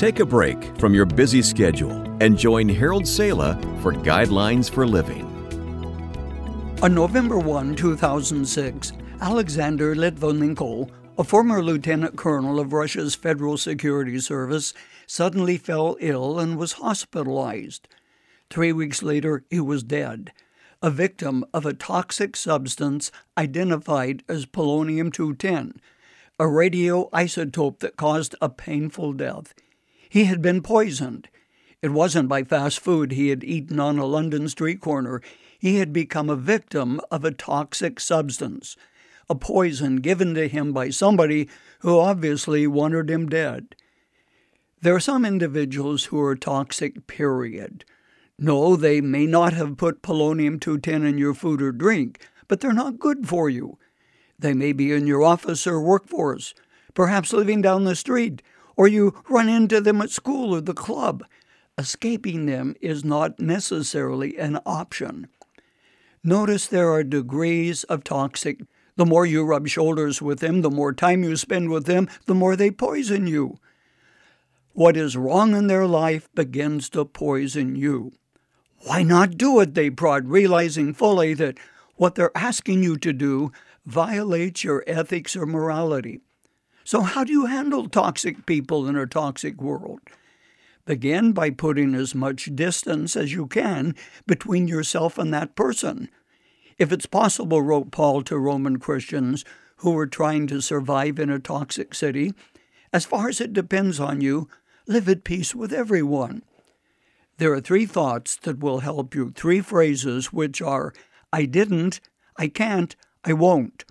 Take a break from your busy schedule and join Harold Sala for Guidelines for Living. On November 1, 2006, Alexander Litvinenko, a former lieutenant colonel of Russia's Federal Security Service, suddenly fell ill and was hospitalized. Three weeks later, he was dead, a victim of a toxic substance identified as polonium 210, a radioisotope that caused a painful death. He had been poisoned. It wasn't by fast food he had eaten on a London street corner. He had become a victim of a toxic substance, a poison given to him by somebody who obviously wanted him dead. There are some individuals who are toxic, period. No, they may not have put polonium 210 in your food or drink, but they're not good for you. They may be in your office or workforce, perhaps living down the street, or you run into them at school or the club. Escaping them is not necessarily an option. Notice there are degrees of toxic. The more you rub shoulders with them, the more time you spend with them, the more they poison you. What is wrong in their life begins to poison you. Why not do it? They prod, realizing fully that what they're asking you to do violates your ethics or morality. So, how do you handle toxic people in a toxic world? Begin by putting as much distance as you can between yourself and that person. If it's possible, wrote Paul to Roman Christians who were trying to survive in a toxic city, as far as it depends on you, live at peace with everyone. There are three thoughts that will help you, three phrases which are I didn't, I can't, I won't.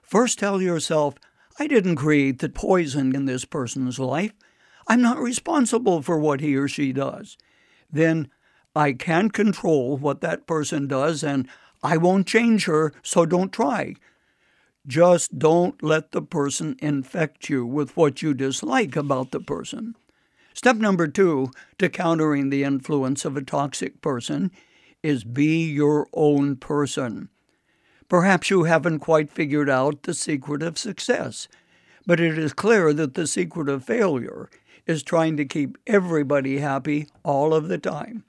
First, tell yourself, I didn't create the poison in this person's life. I'm not responsible for what he or she does. Then, I can't control what that person does, and I won't change her, so don't try. Just don't let the person infect you with what you dislike about the person. Step number two to countering the influence of a toxic person is be your own person. Perhaps you haven't quite figured out the secret of success, but it is clear that the secret of failure is trying to keep everybody happy all of the time.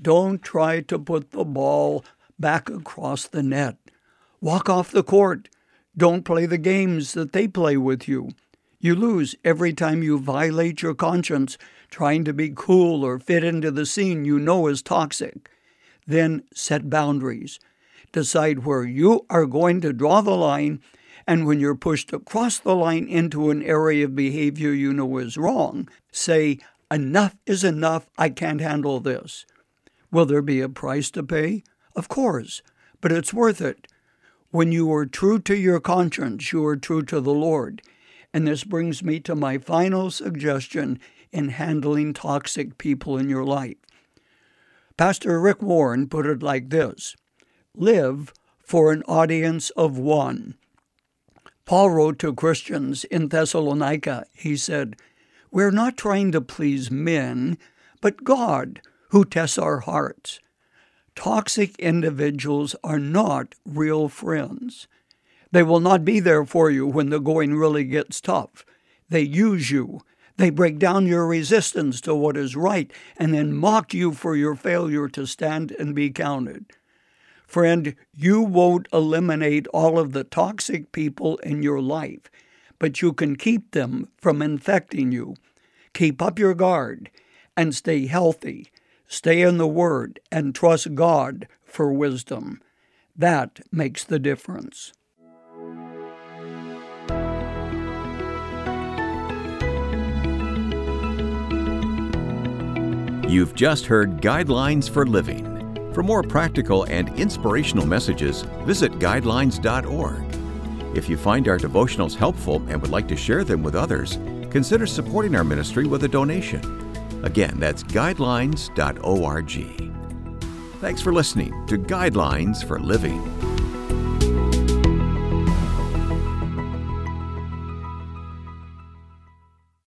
Don't try to put the ball back across the net. Walk off the court. Don't play the games that they play with you. You lose every time you violate your conscience trying to be cool or fit into the scene you know is toxic. Then set boundaries. Decide where you are going to draw the line, and when you're pushed across the line into an area of behavior you know is wrong, say, Enough is enough, I can't handle this. Will there be a price to pay? Of course, but it's worth it. When you are true to your conscience, you are true to the Lord. And this brings me to my final suggestion in handling toxic people in your life. Pastor Rick Warren put it like this live for an audience of one. Paul wrote to Christians in Thessalonica, he said, We're not trying to please men, but God, who tests our hearts. Toxic individuals are not real friends. They will not be there for you when the going really gets tough. They use you. They break down your resistance to what is right and then mock you for your failure to stand and be counted. Friend, you won't eliminate all of the toxic people in your life, but you can keep them from infecting you. Keep up your guard and stay healthy. Stay in the Word and trust God for wisdom. That makes the difference. You've just heard Guidelines for Living. For more practical and inspirational messages, visit guidelines.org. If you find our devotionals helpful and would like to share them with others, consider supporting our ministry with a donation. Again, that's guidelines.org. Thanks for listening to Guidelines for Living.